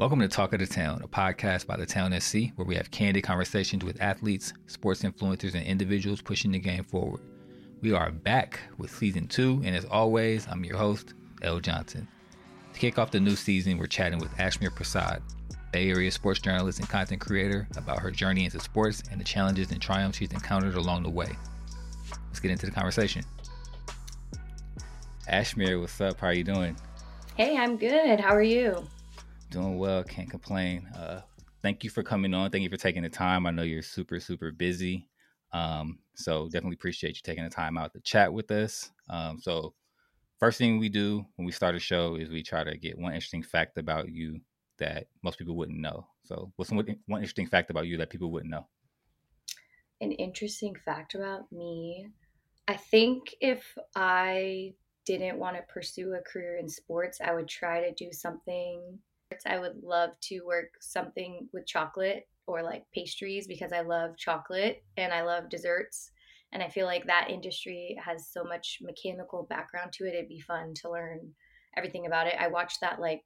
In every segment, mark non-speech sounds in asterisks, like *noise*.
Welcome to Talk of the Town, a podcast by the Town SC, where we have candid conversations with athletes, sports influencers, and individuals pushing the game forward. We are back with season two, and as always, I'm your host, L. Johnson. To kick off the new season, we're chatting with Ashmere Prasad, Bay Area sports journalist and content creator, about her journey into sports and the challenges and triumphs she's encountered along the way. Let's get into the conversation. Ashmir, what's up? How are you doing? Hey, I'm good. How are you? Doing well, can't complain. Uh, thank you for coming on. Thank you for taking the time. I know you're super, super busy. Um, so definitely appreciate you taking the time out to chat with us. Um, so first thing we do when we start a show is we try to get one interesting fact about you that most people wouldn't know. So what's one, one interesting fact about you that people wouldn't know? An interesting fact about me. I think if I didn't want to pursue a career in sports, I would try to do something I would love to work something with chocolate or like pastries because I love chocolate and I love desserts. And I feel like that industry has so much mechanical background to it. It'd be fun to learn everything about it. I watched that like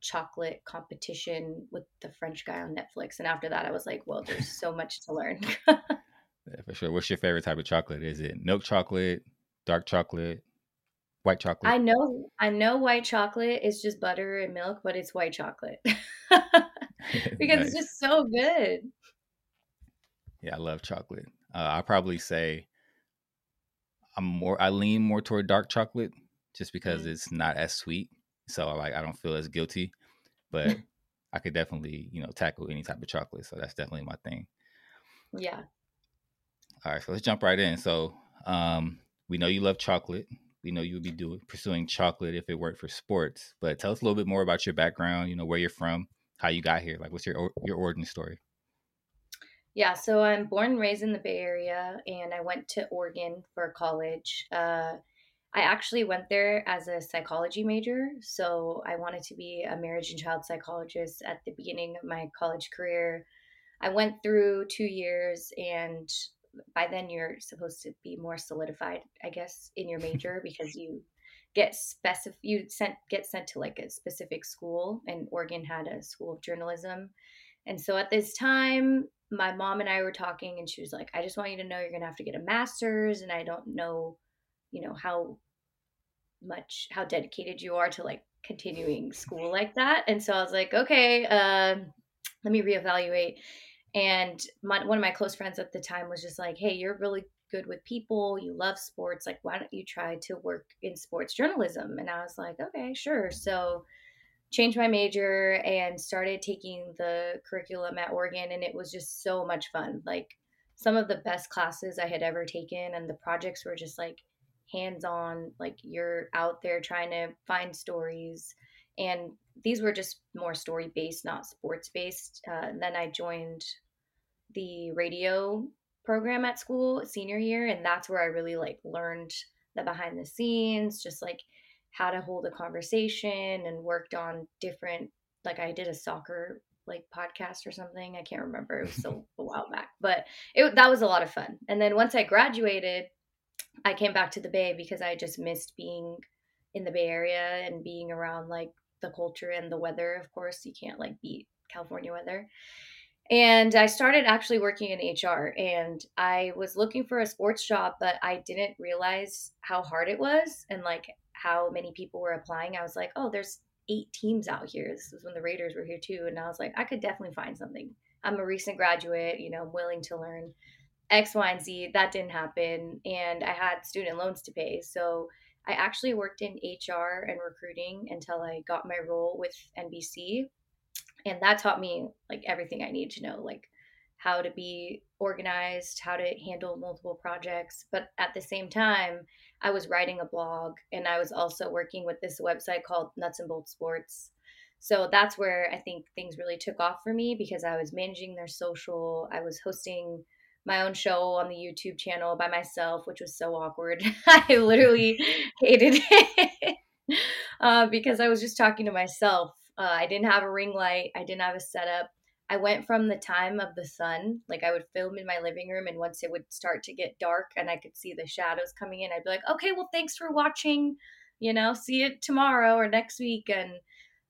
chocolate competition with the French guy on Netflix. And after that, I was like, well, there's so much to learn. *laughs* yeah, for sure. What's your favorite type of chocolate? Is it milk chocolate, dark chocolate, White chocolate. I know I know white chocolate is just butter and milk, but it's white chocolate. *laughs* *laughs* because nice. it's just so good. Yeah, I love chocolate. Uh, I probably say I'm more I lean more toward dark chocolate just because mm. it's not as sweet. So I like I don't feel as guilty. But *laughs* I could definitely, you know, tackle any type of chocolate. So that's definitely my thing. Yeah. All right, so let's jump right in. So um we know you love chocolate you know you would be doing pursuing chocolate if it worked for sports. But tell us a little bit more about your background. You know where you're from, how you got here. Like, what's your your origin story? Yeah, so I'm born and raised in the Bay Area, and I went to Oregon for college. Uh, I actually went there as a psychology major, so I wanted to be a marriage and child psychologist at the beginning of my college career. I went through two years and by then you're supposed to be more solidified, I guess, in your major *laughs* because you get specific you sent get sent to like a specific school and Oregon had a school of journalism. And so at this time, my mom and I were talking and she was like, I just want you to know you're gonna have to get a master's and I don't know, you know, how much how dedicated you are to like continuing school like that. And so I was like, okay, uh, let me reevaluate. And my, one of my close friends at the time was just like, hey, you're really good with people. You love sports. Like, why don't you try to work in sports journalism? And I was like, okay, sure. So, changed my major and started taking the curriculum at Oregon. And it was just so much fun. Like, some of the best classes I had ever taken. And the projects were just like hands on, like, you're out there trying to find stories. And these were just more story based, not sports based. Uh, then I joined the radio program at school senior year and that's where I really like learned the behind the scenes, just like how to hold a conversation and worked on different like I did a soccer like podcast or something. I can't remember. It was *laughs* so a while back. But it that was a lot of fun. And then once I graduated, I came back to the Bay because I just missed being in the Bay Area and being around like the culture and the weather. Of course, you can't like beat California weather. And I started actually working in HR and I was looking for a sports job, but I didn't realize how hard it was and like how many people were applying. I was like, oh, there's eight teams out here. This was when the Raiders were here too. And I was like, I could definitely find something. I'm a recent graduate, you know, I'm willing to learn X, Y, and Z. That didn't happen. And I had student loans to pay. So I actually worked in HR and recruiting until I got my role with NBC and that taught me like everything i need to know like how to be organized how to handle multiple projects but at the same time i was writing a blog and i was also working with this website called nuts and bolts sports. So that's where i think things really took off for me because i was managing their social i was hosting my own show on the youtube channel by myself which was so awkward. *laughs* I literally *laughs* hated it uh, because i was just talking to myself uh, I didn't have a ring light. I didn't have a setup. I went from the time of the sun, like I would film in my living room, and once it would start to get dark and I could see the shadows coming in, I'd be like, okay, well, thanks for watching. You know, see it tomorrow or next week. And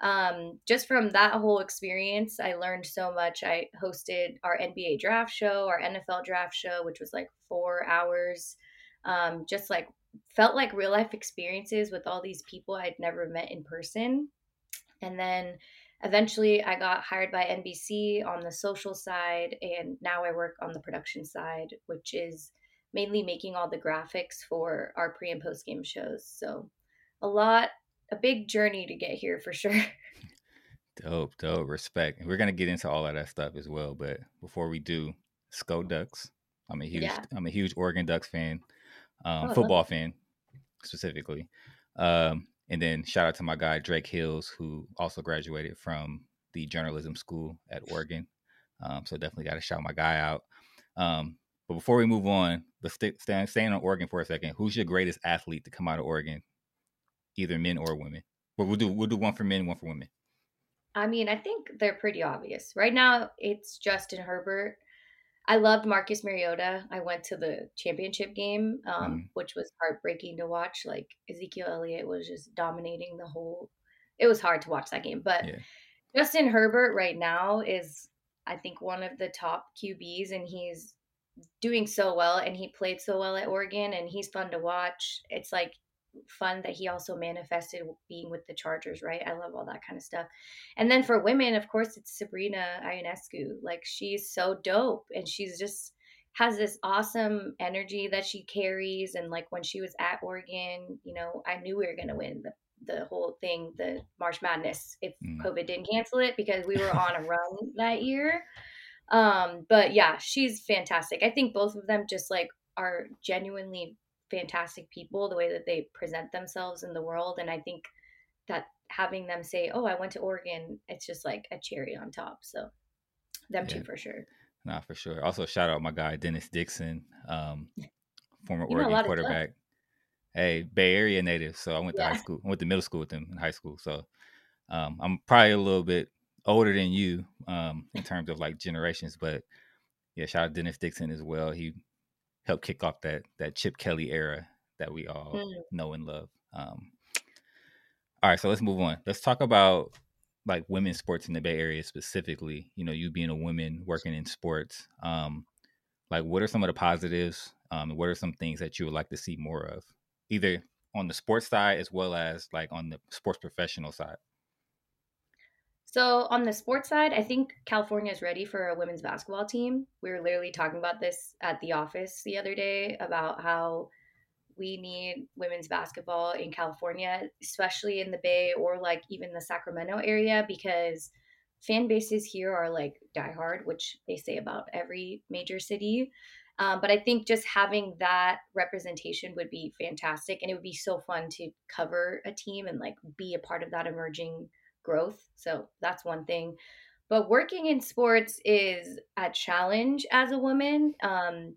um, just from that whole experience, I learned so much. I hosted our NBA draft show, our NFL draft show, which was like four hours. Um, just like felt like real life experiences with all these people I'd never met in person. And then eventually I got hired by NBC on the social side, and now I work on the production side, which is mainly making all the graphics for our pre and post game shows. So a lot a big journey to get here for *laughs* sure. Dope, dope, respect. We're gonna get into all of that stuff as well, but before we do, Sco Ducks. I'm a huge, yeah. I'm a huge Oregon Ducks fan, um, oh, football fan specifically. Um, and then shout out to my guy Drake Hills, who also graduated from the journalism school at Oregon. Um, so definitely got to shout my guy out. Um, but before we move on, let's stay, staying on Oregon for a second. Who's your greatest athlete to come out of Oregon either men or women. But we'll do we'll do one for men, one for women. I mean, I think they're pretty obvious. Right now, it's Justin Herbert. I loved Marcus Mariota. I went to the championship game, um, mm. which was heartbreaking to watch. Like Ezekiel Elliott was just dominating the whole. It was hard to watch that game, but yeah. Justin Herbert right now is, I think, one of the top QBs, and he's doing so well. And he played so well at Oregon, and he's fun to watch. It's like fun that he also manifested being with the Chargers, right? I love all that kind of stuff. And then for women, of course, it's Sabrina Ionescu. Like she's so dope and she's just has this awesome energy that she carries. And like when she was at Oregon, you know, I knew we were going to win the, the whole thing, the March Madness, if mm. COVID didn't cancel it because we were on a run that year. Um, but yeah, she's fantastic. I think both of them just like are genuinely fantastic people the way that they present themselves in the world. And i think that having them say oh i went to oregon it's just like a cherry on top. So them yeah. two for sure. Nah for sure. Also shout out my guy dennis dixon um, former you oregon quarterback. Hey bay area native so i went to yeah. high school i went to middle school with him in high school. So um, i'm probably a little bit older than you um, in terms of like generations but yeah shout out dennis dixon as well. He helped kick off that that Chip Kelly era that we all mm. know and love. Um, all right, so let's move on. Let's talk about like women's sports in the Bay Area specifically. You know, you being a woman working in sports. Um, like, what are some of the positives? Um, what are some things that you would like to see more of, either on the sports side as well as like on the sports professional side? So on the sports side, I think California is ready for a women's basketball team. We were literally talking about this at the office the other day about how we need women's basketball in California, especially in the Bay or like even the Sacramento area, because fan bases here are like diehard, which they say about every major city. Um, but I think just having that representation would be fantastic, and it would be so fun to cover a team and like be a part of that emerging growth. So that's one thing. But working in sports is a challenge as a woman. Um,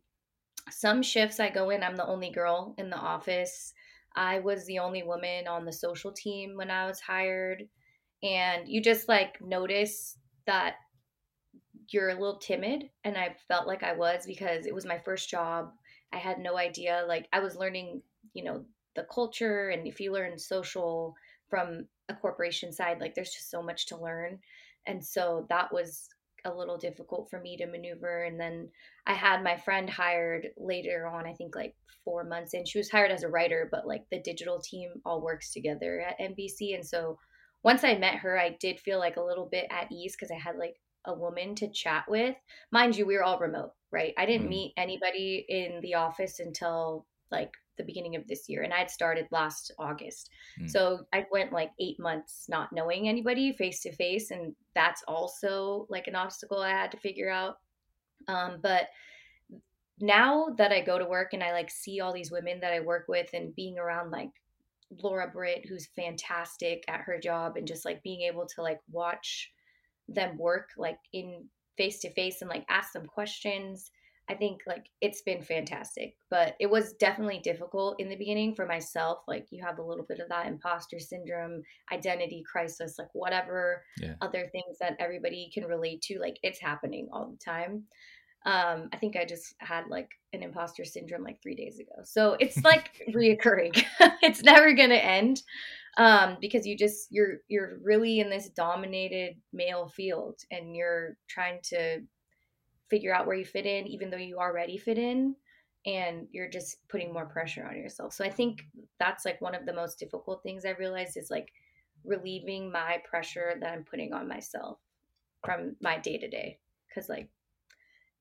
some shifts I go in, I'm the only girl in the office. I was the only woman on the social team when I was hired. And you just like notice that you're a little timid. And I felt like I was because it was my first job. I had no idea. Like I was learning, you know, the culture. And if you learn social from a corporation side like there's just so much to learn. And so that was a little difficult for me to maneuver. And then i had my friend hired later on i think like four months in. She was hired as a writer but like the digital team all works together at nbc and so once i met her i did feel like a little bit at ease because i had like a woman to chat with. Mind you we were all remote right? I didn't mm. meet anybody in the office until like the beginning of this year and I'd started last August. Mm. So I went like 8 months not knowing anybody face to face and that's also like an obstacle I had to figure out. Um, but now that I go to work and I like see all these women that I work with and being around like Laura Britt who's fantastic at her job and just like being able to like watch them work like in face to face and like ask them questions I think like it's been fantastic, but it was definitely difficult in the beginning for myself. Like you have a little bit of that imposter syndrome, identity crisis, like whatever yeah. other things that everybody can relate to. Like it's happening all the time. Um, I think I just had like an imposter syndrome like three days ago. So it's *laughs* like reoccurring. *laughs* it's never gonna end. um, because you just you're you're really in this dominated male field and you're trying to figure out where you fit in even though you already fit in and you're just putting more pressure on yourself. So i think that's like one of the most difficult things i realized is like relieving my pressure that i'm putting on myself from my day to day because like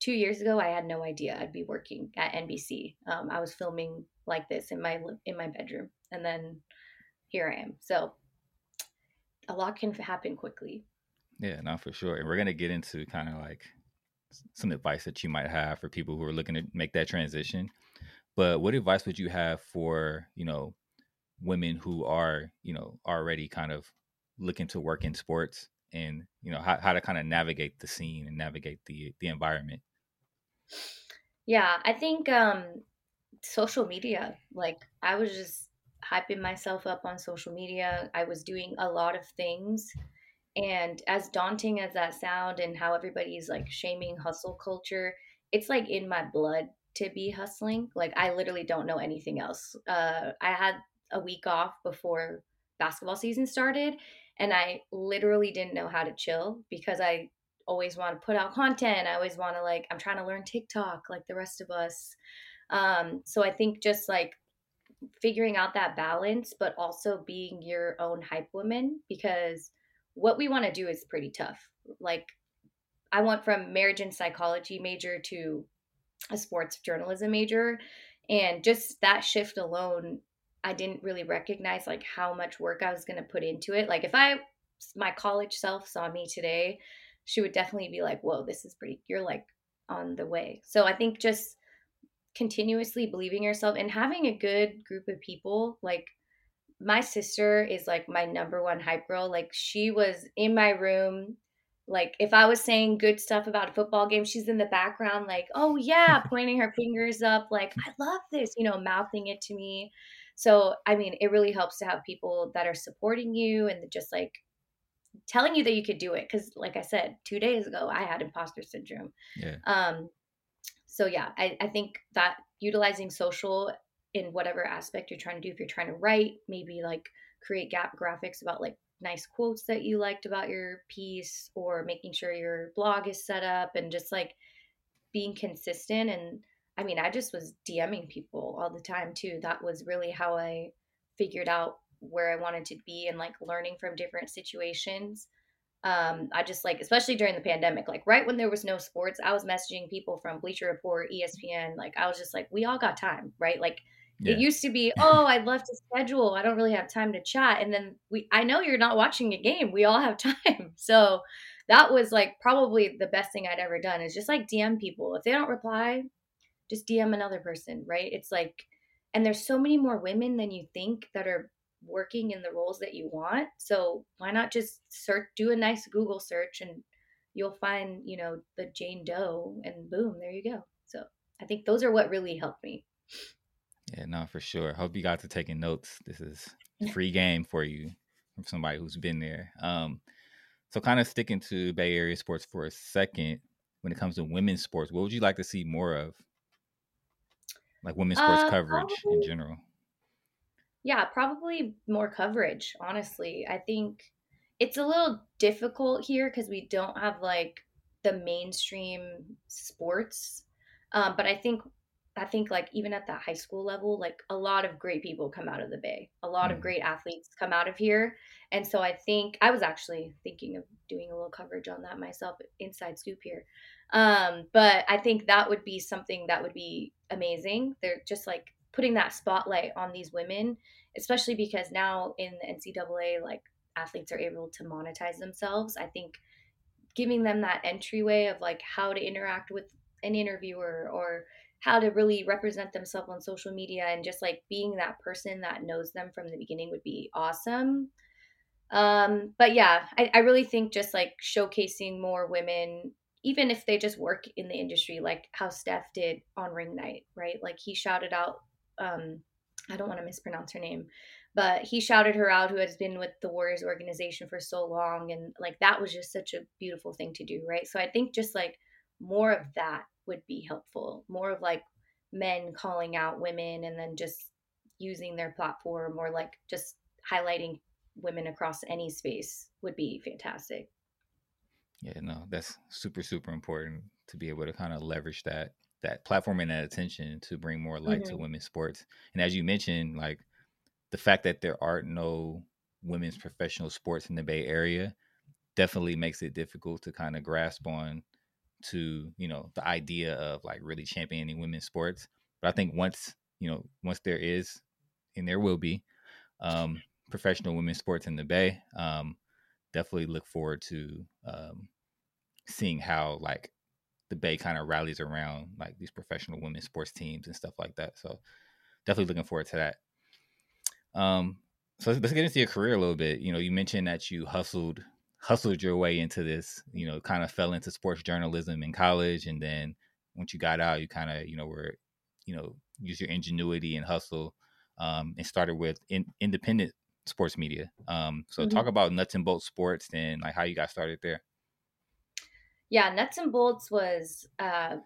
two years ago i had no idea i'd be working at nbc um, i was filming like this in my in my bedroom and then here i am. So a lot can happen quickly. Yeah not for sure. And we're gonna get into kind of like some advice that you might have for people who are looking to make that transition. But what advice would you have for you know women who are you know already kind of looking to work in sports and you know how, how to kind of navigate the scene and navigate the the environment? Yeah i think um social media like i was just hyping myself up on social media. I was doing a lot of things and as daunting as that sound and how everybody's like shaming hustle culture it's like in my blood to be hustling like i literally don't know anything else uh i had a week off before basketball season started and I literally didn't know how to chill because I always want to put out content. I always want to like I'm trying to learn TikTok like the rest of us. Um, so I think just like figuring out that balance, but also being your own hype woman because what we want to do is pretty tough. Like I went from marriage and psychology major to a sports journalism major and just that shift alone I didn't really recognize like how much work I was going to put into it. Like if I my college self saw me today, she would definitely be like, "Whoa, this is pretty you're like on the way." So I think just continuously believing yourself and having a good group of people like my sister is like my number one hype girl. Like she was in my room like if I was saying good stuff about a football game, she's in the background, like, oh yeah, *laughs* pointing her fingers up, like, I love this, you know, mouthing it to me. So, I mean, it really helps to have people that are supporting you and just like telling you that you could do it. Cause like I said, two days ago, I had imposter syndrome. Yeah. Um, so yeah, I, I think that utilizing social in whatever aspect you're trying to do, if you're trying to write, maybe like create gap graphics about like nice quotes that you liked about your piece or making sure your blog is set up and just like being consistent and I mean, I just was DMing people all the time too. That was really how I figured out where I wanted to be and like learning from different situations. Um, I just like, especially during the pandemic, like right when there was no sports, I was messaging people from Bleacher Report, ESPN. Like, I was just like, we all got time, right? Like, yeah. it used to be, oh, I'd love to schedule. I don't really have time to chat. And then we, I know you're not watching a game. We all have *laughs* time. So that was like probably the best thing I'd ever done is just like DM people. If they don't reply, just DM another person, right? It's like, and there's so many more women than you think that are working in the roles that you want. So why not just search, do a nice Google search and you'll find, you know, the Jane Doe and boom, there you go. So I think those are what really helped me. Yeah, no, for sure. Hope you got to taking notes. This is free game for you from somebody who's been there. Um, so kind of sticking to Bay Area sports for a second, when it comes to women's sports, what would you like to see more of? like women's sports uh, coverage probably, in general? Yeah, probably more coverage, honestly. I think it's a little difficult here because we don't have like the mainstream sports. Um, but I think I think like even at that high school level, like a lot of great people come out of the Bay. A lot mm. of great athletes come out of here. And so I think I was actually thinking of doing a little coverage on that myself, inside scoop here. Um, but I think that would be something that would be amazing. They're just like putting that spotlight on these women, especially because now in the NCAA, like athletes are able to monetize themselves. I think giving them that entryway of like how to interact with an interviewer or how to really represent themselves on social media and just like being that person that knows them from the beginning would be awesome. Um, but yeah, I, I really think just like showcasing more women even if they just work in the industry, like how Steph did on ring night, right? Like he shouted out, um, I don't want to mispronounce her name, but he shouted her out who has been with the Warriors organization for so long. And like that was just such a beautiful thing to do, right? So I think just like more of that would be helpful, more of like men calling out women and then just using their platform or like just highlighting women across any space would be fantastic. Yeah, no, that's super super important to be able to kind of leverage that that platform and that attention to bring more light mm-hmm. to women's sports. And as you mentioned, like the fact that there are no women's professional sports in the Bay Area definitely makes it difficult to kind of grasp on to, you know, the idea of like really championing women's sports. But I think once, you know, once there is and there will be um professional women's sports in the Bay, um definitely look forward to um seeing how like the Bay kind of rallies around like these professional women's sports teams and stuff like that. So definitely looking forward to that. Um, so let's, let's get into your career a little bit. You know, you mentioned that you hustled hustled your way into this. You know, kind of fell into sports journalism in college, and then once you got out, you kind of you know were you know use your ingenuity and hustle, um, and started with in, independent sports media. Um, so mm-hmm. talk about nuts and bolts sports and like how you got started there yeah, Nuts and Bolts was uh,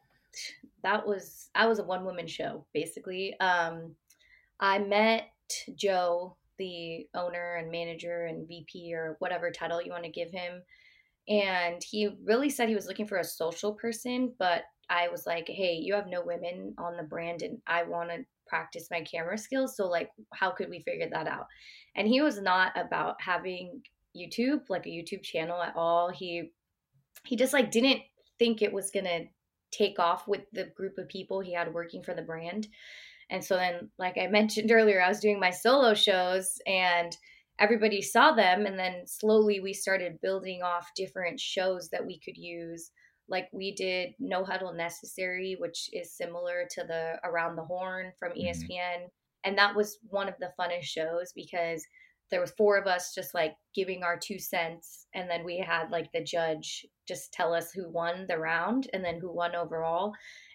that was I was a one woman show basically. Um, I met Joe, the owner and manager and VP or whatever title you want to give him, and he really said he was looking for a social person, but I was like, hey, you have no women on the brand, and I want to practice my camera skills. So like, how could we figure that out? And he was not about having YouTube, like a YouTube channel at all. He he just like didn't think it was gonna take off with the group of people he had working for the brand. And so then, like I mentioned earlier, I was doing my solo shows and everybody saw them. And then slowly we started building off different shows that we could use. Like we did No Huddle Necessary, which is similar to the Around the Horn from ESPN. Mm-hmm. And that was one of the funnest shows because there was four of us just like giving our two cents and then we had like the judge just tell us who won the round and then who won overall.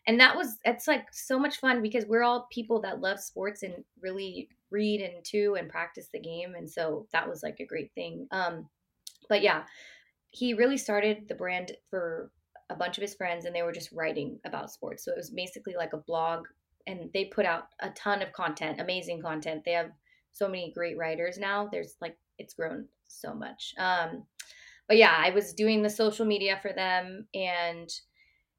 And that was it's like so much fun because we're all people that love sports and really read and too and practice the game and so that was like a great thing. Um but yeah he really started the brand for a bunch of his friends and they were just writing about sports. So it was basically like a blog and they put out a ton of content amazing content. They have so many great writers now. There's like it's grown so much. Um, but yeah, I was doing the social media for them, and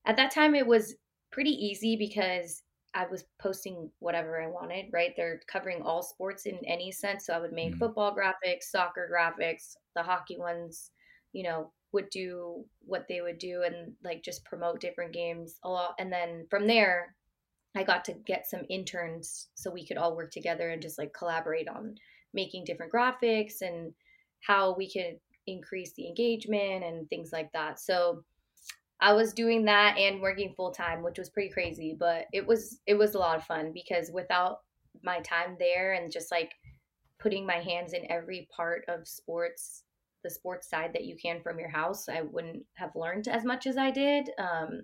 at that time it was pretty easy because I was posting whatever I wanted. Right, they're covering all sports in any sense, so I would make mm-hmm. football graphics, soccer graphics, the hockey ones. You know, would do what they would do and like just promote different games a lot. And then from there, I got to get some interns so we could all work together and just like collaborate on making different graphics and how we could increase the engagement and things like that. So I was doing that and working full time, which was pretty crazy, but it was it was a lot of fun because without my time there and just like putting my hands in every part of sports, the sports side that you can from your house, I wouldn't have learned as much as I did. Um,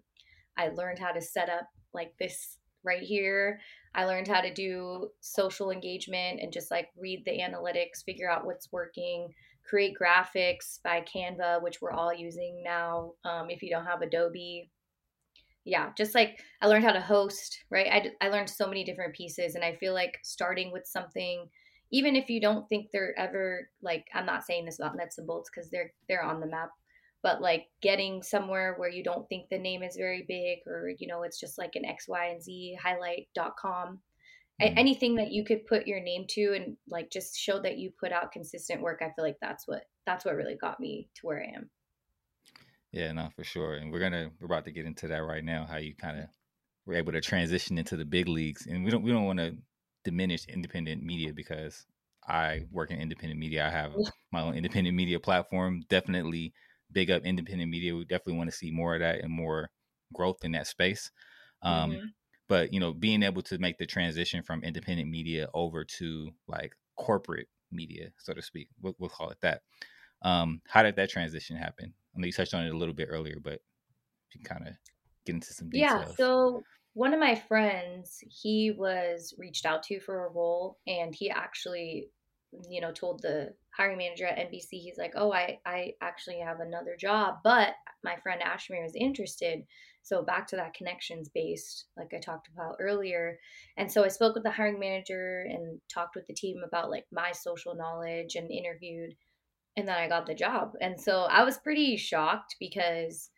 I learned how to set up like this right here. I learned how to do social engagement and just like read the analytics, figure out what's working, create graphics by Canva, which we're all using now. Um, if you don't have Adobe, yeah, just like I learned how to host, right? I, I learned so many different pieces, and I feel like starting with something, even if you don't think they're ever like, I'm not saying this about nuts and bolts because they're they're on the map but like getting somewhere where you don't think the name is very big or you know it's just like an x y and z highlight.com mm-hmm. anything that you could put your name to and like just show that you put out consistent work i feel like that's what that's what really got me to where i am. Yeah no for sure and we're gonna we're about to get into that right now how you kind of were able to transition into the big leagues and we don't we don't want to diminish independent media because i work in independent media i have *laughs* my own independent media platform definitely big up independent media. We definitely want to see more of that and more growth in that space. Um, mm-hmm. But you know, being able to make the transition from independent media over to like corporate media, so to speak, we'll, we'll call it that. Um, how did that transition happen? I know you touched on it a little bit earlier, but you can kind of get into some details. Yeah. So one of my friends, he was reached out to for a role, and he actually you know, told the hiring manager at NBC, he's like, "Oh, I I actually have another job, but my friend Ashmere was interested." So back to that connections based, like I talked about earlier. And so I spoke with the hiring manager and talked with the team about like my social knowledge and interviewed and then I got the job. And so I was pretty shocked because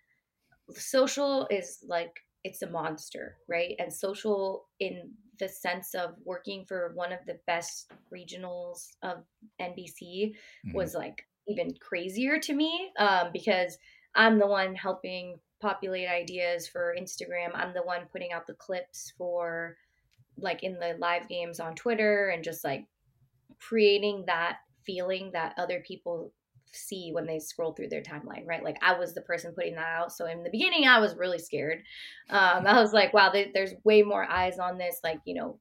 social is like it's a monster, right? And social in the sense of working for one of the best regionals of NBC mm-hmm. was like even crazier to me um, because I'm the one helping populate ideas for Instagram. I'm the one putting out the clips for like in the live games on Twitter and just like creating that feeling that other people see when they scroll through their timeline, right? Like I was the person putting that out. So in the beginning, I was really scared. Um, I was like, wow, there's way more eyes on this. Like, you know,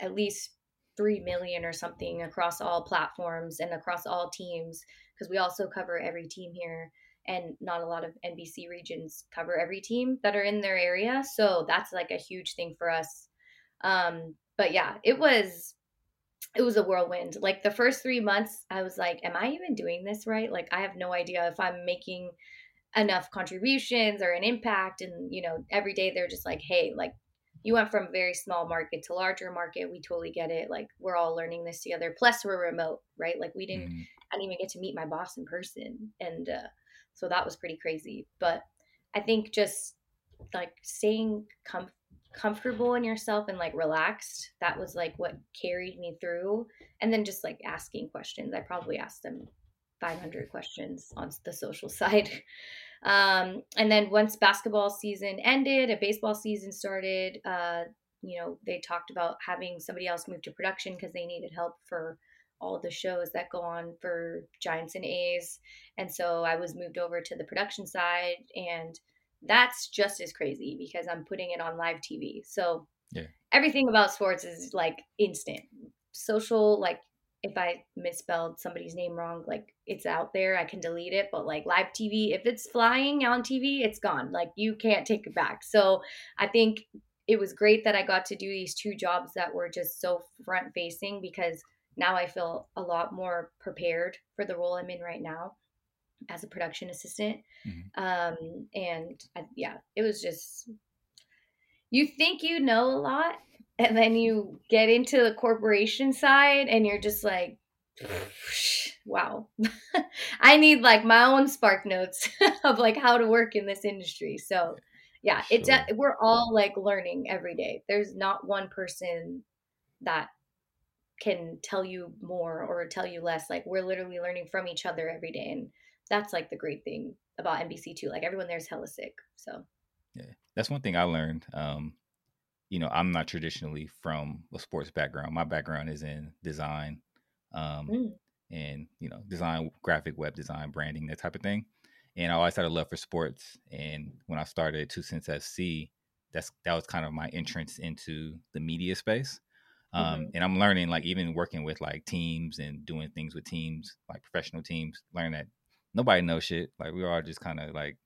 at least 3 million or something across all platforms and across all teams, because we also cover every team here. And not a lot of NBC regions cover every team that are in their area. So that's like a huge thing for us. Um, but yeah, it was it was a whirlwind. Like the first three months, I was like, am I even doing this right? Like, I have no idea if I'm making enough contributions or an impact. And, you know, every day they're just like, hey, like, you went from very small market to larger market. We totally get it. Like, we're all learning this together. Plus, we're remote, right? Like, we didn't, mm-hmm. I didn't even get to meet my boss in person. And uh, so that was pretty crazy. But I think just like staying com- comfortable in yourself and like relaxed that was like what carried me through. And then just like asking questions. I probably asked them 500 questions on the social *laughs* side. Um, and then once basketball season ended a baseball season started uh, you know they talked about having somebody else move to production because they needed help for all the shows that go on for giants and a's. And so i was moved over to the production side and that's just as crazy because I'm putting it on live TV. So yeah. everything about sports is like instant. Social, like if I misspelled somebody's name wrong, like it's out there, I can delete it. But like live TV, if it's flying on TV, it's gone. Like you can't take it back. So I think it was great that I got to do these two jobs that were just so front facing because now I feel a lot more prepared for the role I'm in right now as a production assistant. Mm-hmm. Um, and I, yeah, it was just, you think you know a lot, and then you get into the corporation side, and you're just like, *sighs* wow, *laughs* I need like my own spark notes *laughs* of like how to work in this industry. So, yeah, sure. it's we're all like learning every day. There's not one person that can tell you more or tell you less. Like we're literally learning from each other every day, and that's like the great thing about NBC too. Like everyone there's hella sick. So yeah, that's one thing I learned. Um, you know, I'm not traditionally from a sports background. My background is in design, um, mm. and you know, design, graphic, web design, branding, that type of thing. And I always had a love for sports. And when I started Two Cents FC, that's that was kind of my entrance into the media space. Um, mm-hmm. And I'm learning, like even working with like teams and doing things with teams, like professional teams, learn that nobody knows shit. Like we are just kind of like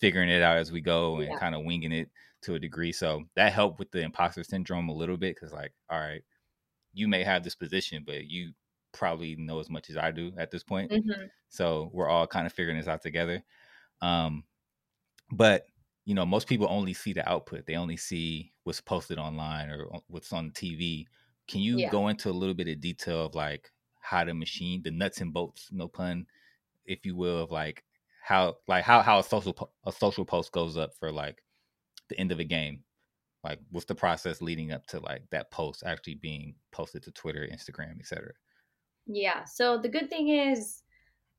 figuring it out as we go and yeah. kind of winging it to a degree. So that helped with the imposter syndrome a little bit because, like, all right, you may have this position, but you probably know as much as I do at this point. Mm-hmm. So we're all kind of figuring this out together. Um, but you know, most people only see the output; they only see what's posted online or what's on TV. Can you yeah. go into a little bit of detail of like how the machine, the nuts and bolts, no pun, if you will, of like how like how how a social a social post goes up for like the end of a game. Like what's the process leading up to like that post actually being posted to Twitter, Instagram, etc. Yeah. So the good thing is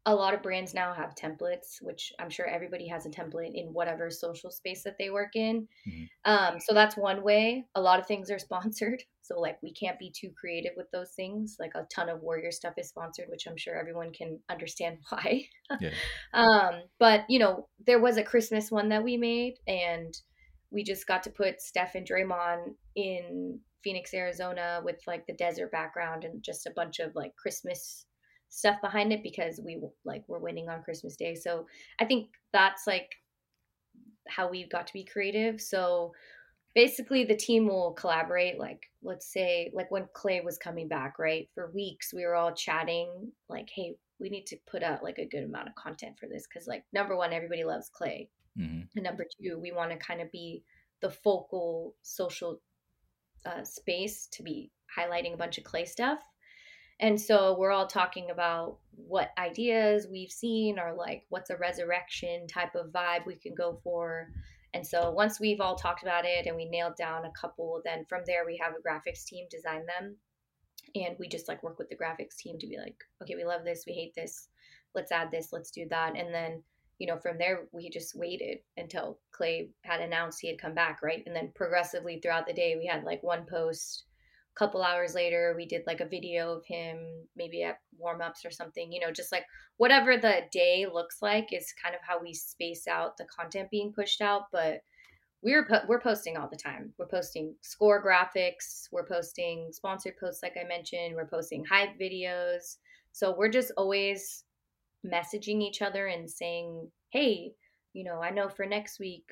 a lot of brands now have templates, which I'm sure everybody has a template in whatever social space that they work in. Mm-hmm. Um, so that's one way. A lot of things are *laughs* sponsored. So, like, we can't be too creative with those things. Like, a ton of Warrior stuff is sponsored, which I'm sure everyone can understand *laughs* why. yeah. um, but, you know, there was a Christmas one that we made, and we just got to put Steph and Draymond in Phoenix, Arizona with like the desert background and just a bunch of like Christmas stuff behind it because we like we're winning on Christmas Day. So I think that's like how we got to be creative. So basically the team will collaborate like let's say like when clay was coming back right for weeks we were all chatting like hey we need to put out like a good amount of content for this because like number one everybody loves clay mm-hmm. and number two we want to kind of be the focal social uh, space to be highlighting a bunch of clay stuff and so we're all talking about what ideas we've seen or like what's a resurrection type of vibe we can go for and so once we've all talked about it and we nailed down a couple, then from there we have a graphics team design them. And we just like work with the graphics team to be like, okay, we love this, we hate this, let's add this, let's do that. And then, you know, from there we just waited until Clay had announced he had come back, right? And then progressively throughout the day we had like one post couple hours later we did like a video of him maybe at warm-ups or something you know just like whatever the day looks like is kind of how we space out the content being pushed out but we're po- we're posting all the time. We're posting score graphics we're posting sponsored posts like i mentioned we're posting hype videos. So we're just always messaging each other and saying hey you know i know for next week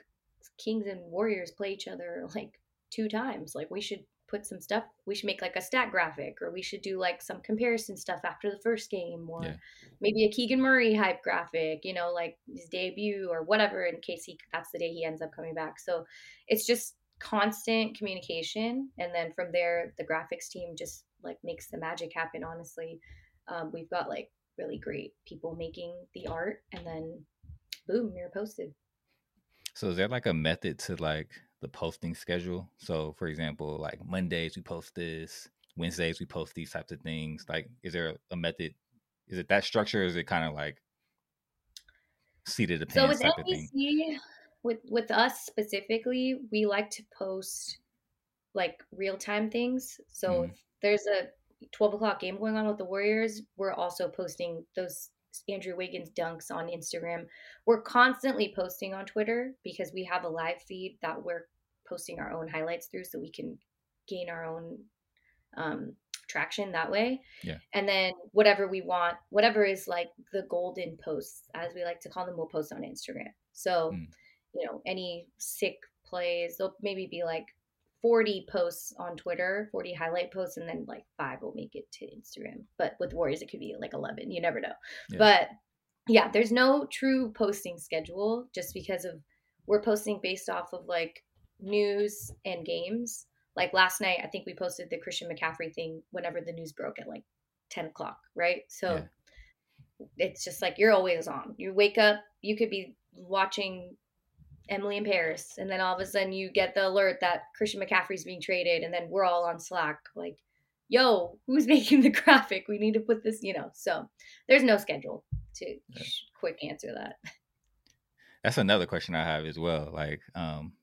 kings and warriors play each other like two times. Like we should put some stuff we should make like a stat graphic or we should do like some comparison stuff after the first game or yeah. maybe a keegan murray hype graphic you know like his debut or whatever in case he that's the day he ends up coming back. So it's just constant communication and then from there the graphics team just like makes the magic happen honestly. Um, we've got like really great people making the art and then boom you're posted. So is there like a method to like the posting schedule. So, for example, like Mondays we post this, Wednesdays we post these types of things. Like, is there a method? Is it that structure? is it kind of like seat of the so with type NBC, With with us specifically, we like to post like real time things. So mm. if there's a 12 o'clock game going on with the Warriors, we're also posting those Andrew Wiggins dunks on Instagram. We're constantly posting on Twitter because we have a live feed that we're posting our own highlights through so we can gain our own um, traction that way. Yeah. And then whatever we want, whatever is like the golden posts, as we like to call them, we'll post on Instagram. So, mm. you know, any sick plays, they'll maybe be like 40 posts on Twitter, 40 highlight posts, and then like five will make it to Instagram. But with Warriors, it could be like 11. You never know. Yeah. But yeah, there's no true posting schedule just because of we're posting based off of like news and games. Like last night, I think we posted the Christian McCaffrey thing whenever the news broke at like 10 o'clock, right? So yeah. it's just like you're always on. You wake up, you could be watching Emily in Paris, and then all of a sudden you get the alert that Christian McCaffrey's being traded, and then we're all on Slack like, "Yo, who's *laughs* making the graphic? We need to put this," you know. So there's no schedule to yeah. quick answer that. That's another question I have as well. Like, um,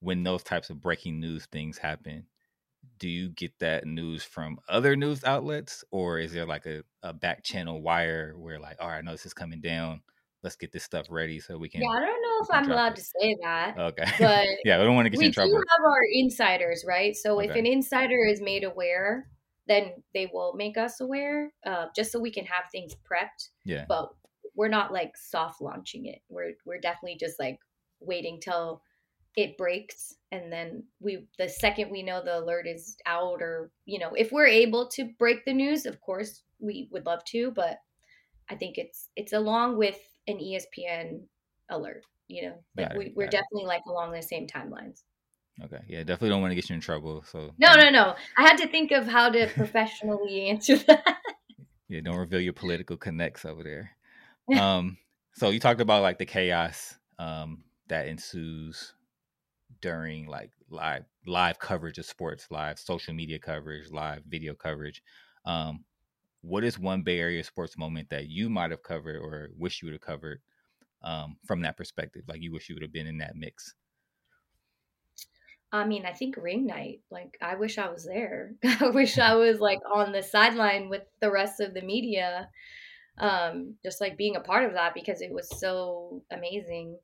when those types of breaking news things happen, do you get that news from other news outlets, or is there like a, a back channel wire where like, all right, I know this is coming down let's get this stuff ready so we can. Yeah, I don't know if I'm allowed it. to say that. Okay. *laughs* But yeah, we don't want to get you in trouble. We do have our insiders, right? So okay. if an insider is made aware, then they will make us aware, uh, just so we can have things prepped. Yeah. But we're not like soft launching it. We're we're definitely just like waiting till it breaks and then we the second we know the alert is out or you know if we're able to break the news of course we would love to but i think it's it's along with an espn alert you know? Like we, we're definitely it. like along the same timelines. Okay yeah definitely don't want to get you in trouble so no no no. I had to think of how to professionally *laughs* answer that. Yeah don't reveal your political connects over there. *laughs* Um so you talked about like the chaos um that ensues during like live live coverage of sports, live social media coverage, live video coverage. Um, what is one Bay Area sports moment that you might have covered or wish you would have covered um, from that perspective? Like you wish you would have been in that mix. I mean, I think ring night. Like, I wish I was there. *laughs* I wish *laughs* I was like on the sideline with the rest of the media, um, just like being a part of that because it was so amazing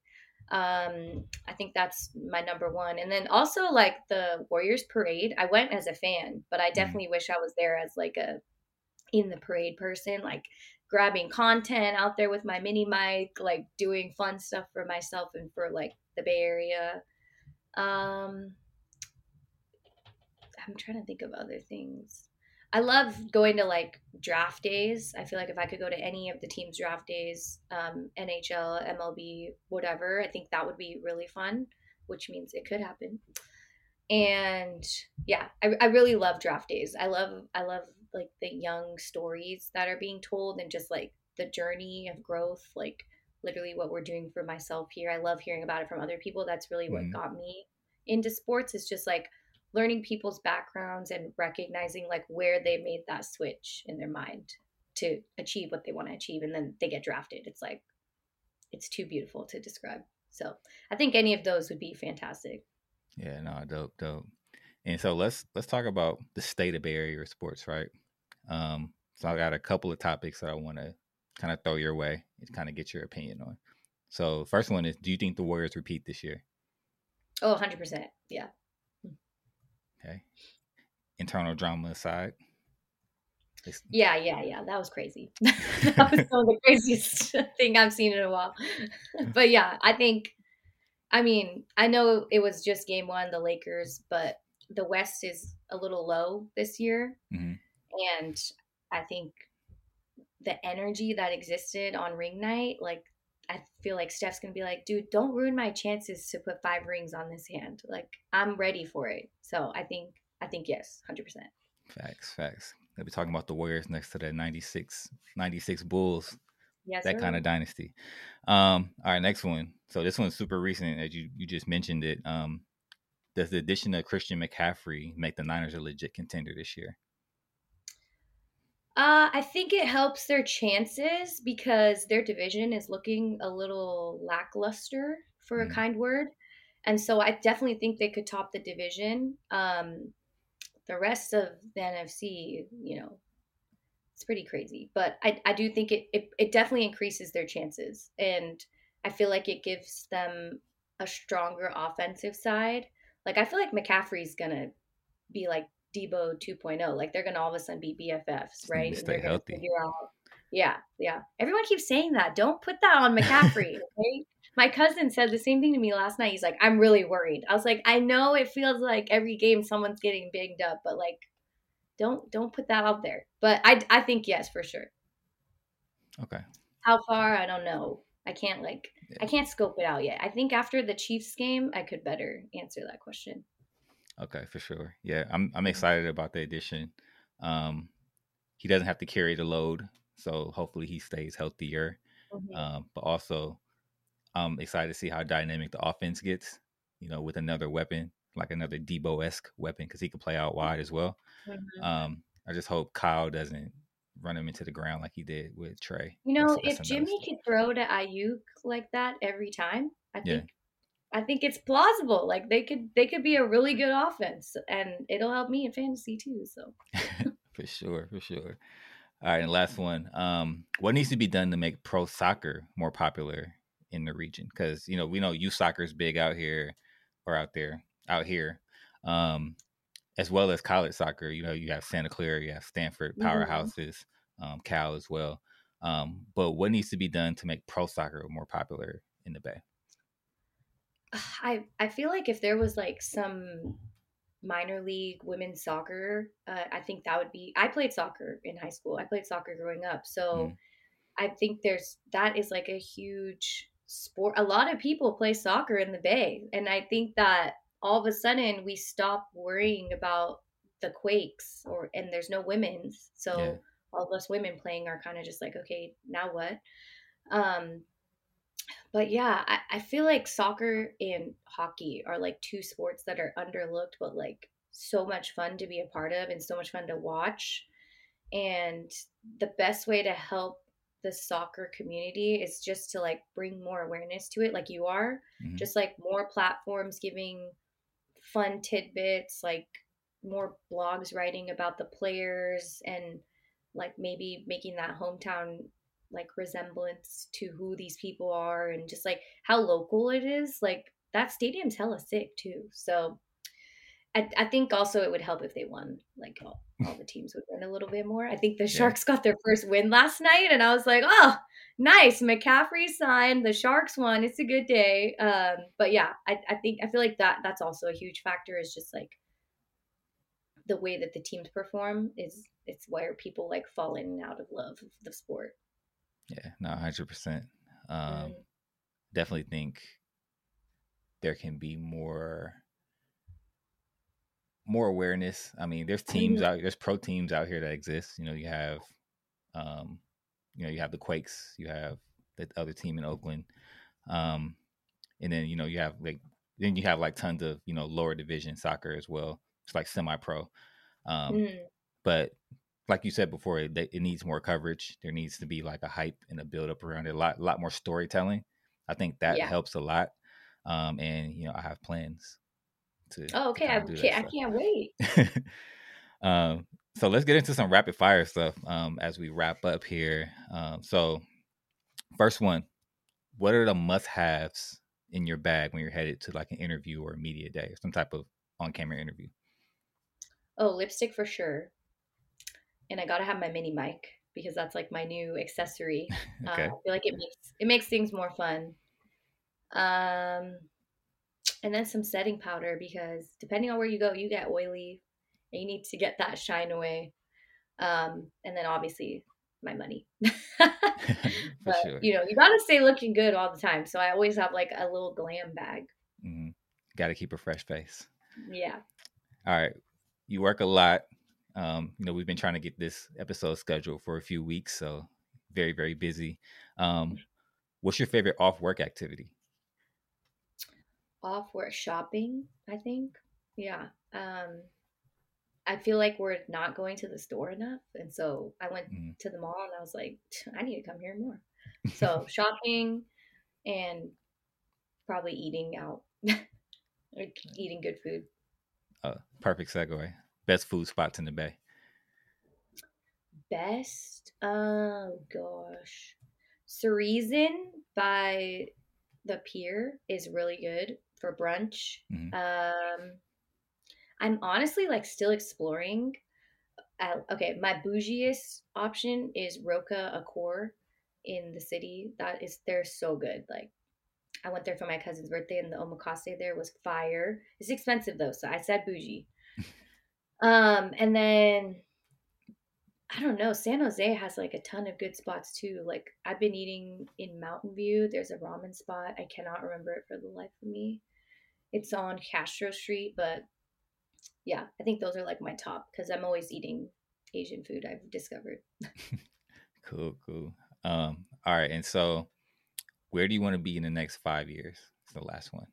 um i think that's my number one and then also like the warriors parade i went as a fan but i mm-hmm. definitely mm. wish i was there as like a in the parade person like grabbing content out there with my mini mic like doing fun stuff for myself and for like the bay area um I'm trying to think of other things. I love going to like draft days. I feel like if I could go to any of the team's draft days, um, NHL, MLB, whatever, I think that would be really fun, which means it could happen. And yeah, I, I really love draft days. I love I love like the young stories that are being told and just like the journey of growth, like literally what we're doing for myself here. I love hearing about it from other people. That's really what mm-hmm. got me into sports. Is just like learning people's backgrounds and recognizing like where they made that switch in their mind to achieve what they want to achieve and then they get drafted it's like it's too beautiful to describe so i think any of those would be fantastic yeah no dope dope and so let's let's talk about the state of bay area sports right um so i got a couple of topics that i want to kind of throw your way and kind of get your opinion on so first one is do you think the warriors repeat this year oh 100% yeah Okay. Internal drama aside. Yeah, yeah, yeah. That was crazy. *laughs* *laughs* that was some of the craziest *laughs* thing I've seen in a while. but yeah, I think, I mean, I know it was just game one, the Lakers, but the West is a little low this year. Mm-hmm. And I think the energy that existed on ring night, like I feel like Steph's gonna be like, dude, don't ruin my chances to put five rings on this hand. Like I'm ready for it. So I think I think yes, hundred percent. Facts, facts. They'll be talking about the Warriors next to the 96, 96 Bulls. Yes, that sir. kind of dynasty. Um, all right, next one. So this one's super recent, as you you just mentioned it. Um, does the addition of Christian McCaffrey make the Niners a legit contender this year? Uh, I think it helps their chances because their division is looking a little lackluster, for mm. a kind word. And so I definitely think they could top the division. Um, the rest of the NFC, you know, it's pretty crazy. But I, I do think it, it, it definitely increases their chances. And I feel like it gives them a stronger offensive side. Like, I feel like McCaffrey's to be like Deebo 2.0. Like they're gonna all of a sudden be BFFs, right? Stay healthy. Out, yeah, yeah. Everyone keeps saying that. Don't put that on McCaffrey. *laughs* okay? My cousin said the same thing to me last night. He's like, I'm really worried. I was like, I know it feels like every game someone's getting banged up, but like, don't don't put that out there. But I I think yes for sure. Okay. How far? I don't know. I can't like yeah. I can't scope it out yet. I think after the Chiefs game, I could better answer that question. Okay, for sure. Yeah, I'm I'm excited about the addition. Um, he doesn't have to carry the load, so hopefully he stays healthier. Mm-hmm. Um, but also, I'm excited to see how dynamic the offense gets. You know, with another weapon like another Deebo esque weapon because he could play out wide as well. Mm-hmm. Um, I just hope Kyle doesn't run him into the ground like he did with Trey. You know, that's, that's if Jimmy could throw to Aiyuk like that every time, I think I think it's plausible. Like they could they could be a really good offense, and it'll help me in fantasy too. So *laughs* for sure, for sure. All right, and last one. Um, what needs to be done to make pro soccer more popular in the region? Because you know we know youth soccer is big out here, or out there, out here, um, as well as college soccer. You know you have Santa Clara, you have Stanford mm-hmm. powerhouses, mm-hmm. um, Cal as well. Um, but what needs to be done to make pro soccer more popular in the Bay? I I feel like if there was like some minor league women's soccer, uh, I think that would be. I played soccer in high school. I played soccer growing up, so mm. I think there's that is like a huge sport. A lot of people play soccer in the Bay, and I think that all of a sudden we stop worrying about the Quakes or and there's no women's, so yeah. all of us women playing are kind of just like okay, now what? Um, but yeah, I, I feel like soccer and hockey are like two sports that are underlooked, but like so much fun to be a part of and so much fun to watch. And the best way to help the soccer community is just to like bring more awareness to it, like you are, mm-hmm. just like more platforms giving fun tidbits, like more blogs writing about the players and like maybe making that hometown like resemblance to who these people are and just like how local it is like that stadium's hella sick too. So I, I think also it would help if they won like all, all the teams would win a little bit more i think the sharks yeah. got their first win last night and i was like oh nice mccaffrey signed the sharks won it's a good day um but yeah I, I think i feel like that that's also a huge factor is just like the way that the teams perform is it's where people like fall in and out of love of the sport. Yeah, no, hundred percent. Um, mm. Definitely think there can be more more awareness. I mean, there's teams out there's pro teams out here that exist. You know, you have um, you know, you have the Quakes, you have the other team in Oakland. Um, and then, you know, you have like then you have like tons of, you know, lower division soccer as well. It's like semi pro. Um, mm. but like you said before, it, it needs more coverage. There needs to be like a hype and a build up around it. A lot, lot more storytelling. I think that yeah. helps a lot. Um, and you know, I have plans to. Oh, okay. To I, can't, I can't wait. *laughs* um, so let's get into some rapid fire stuff um, as we wrap up here. Um, so, first one, what are the must haves in your bag when you're headed to like an interview or a media day or some type of on camera interview? Oh, lipstick for sure and I gotta have my mini mic because that's like my new accessory. *laughs* okay. Uh, I feel like it makes it makes things more fun. Um, and then some setting powder because depending on where you go, you get oily, and you need to get that shine away. Um, and then obviously my money. *laughs* *laughs* but sure. you know, you gotta stay looking good all the time. So I always have like a little glam bag. Mm-hmm. Got to keep a fresh face. Yeah. All right. You work a lot. Um, you know, we've been trying to get this episode scheduled for a few weeks, so very, very busy. Um, what's your favorite off work activity? Off work shopping, I think. Yeah. Um, I feel like we're not going to the store enough. And so I went mm. to the mall and I was like, I need to come here more. *laughs* So shopping and probably eating out, *laughs* eating good food. Uh, perfect segue best food spots in the Bay? Best? Oh gosh. Cerezen by the pier is really good for brunch. Mm-hmm. Um, I'm honestly like still exploring. Uh, okay, my bougiest option is Roka Akor in the city. That is they're so good. Like I went there for my cousin's birthday and the omakase there was fire. It's expensive though, so I said bougie. *laughs* Um, and then I don't know, San Jose has like a ton of good spots too. Like I've been eating in Mountain View. There's a ramen spot. I cannot remember it for the life of me. It's on Castro Street, but yeah, I think those are like my top because I'm always eating Asian food. I've discovered. *laughs* cool, cool. Um, all right, and so where do you want to be in the next five years? It's the last one.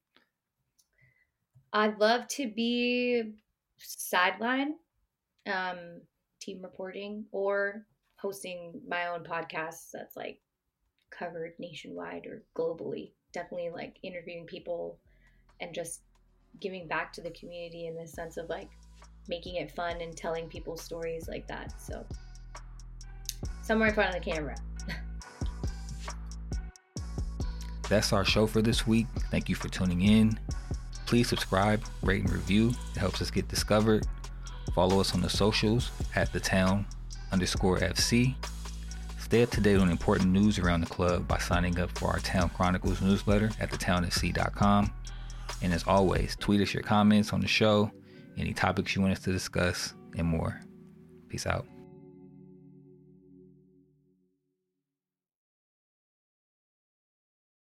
I'd love to be sideline um, team reporting or hosting my own podcast that's like covered nationwide or globally. Definitely like interviewing people and just giving back to the community in the sense of like making it fun and telling people stories like that. So somewhere in front of the camera. *laughs* That's our show for this week. Thank you for tuning in. Please subscribe, rate, and review. It helps us get discovered. Follow us on the socials at the town underscore FC. Stay up to date on important news around the club by signing up for our Town Chronicles newsletter at thetownsfc.com. And as always, tweet us your comments on the show, any topics you want us to discuss, and more. Peace out.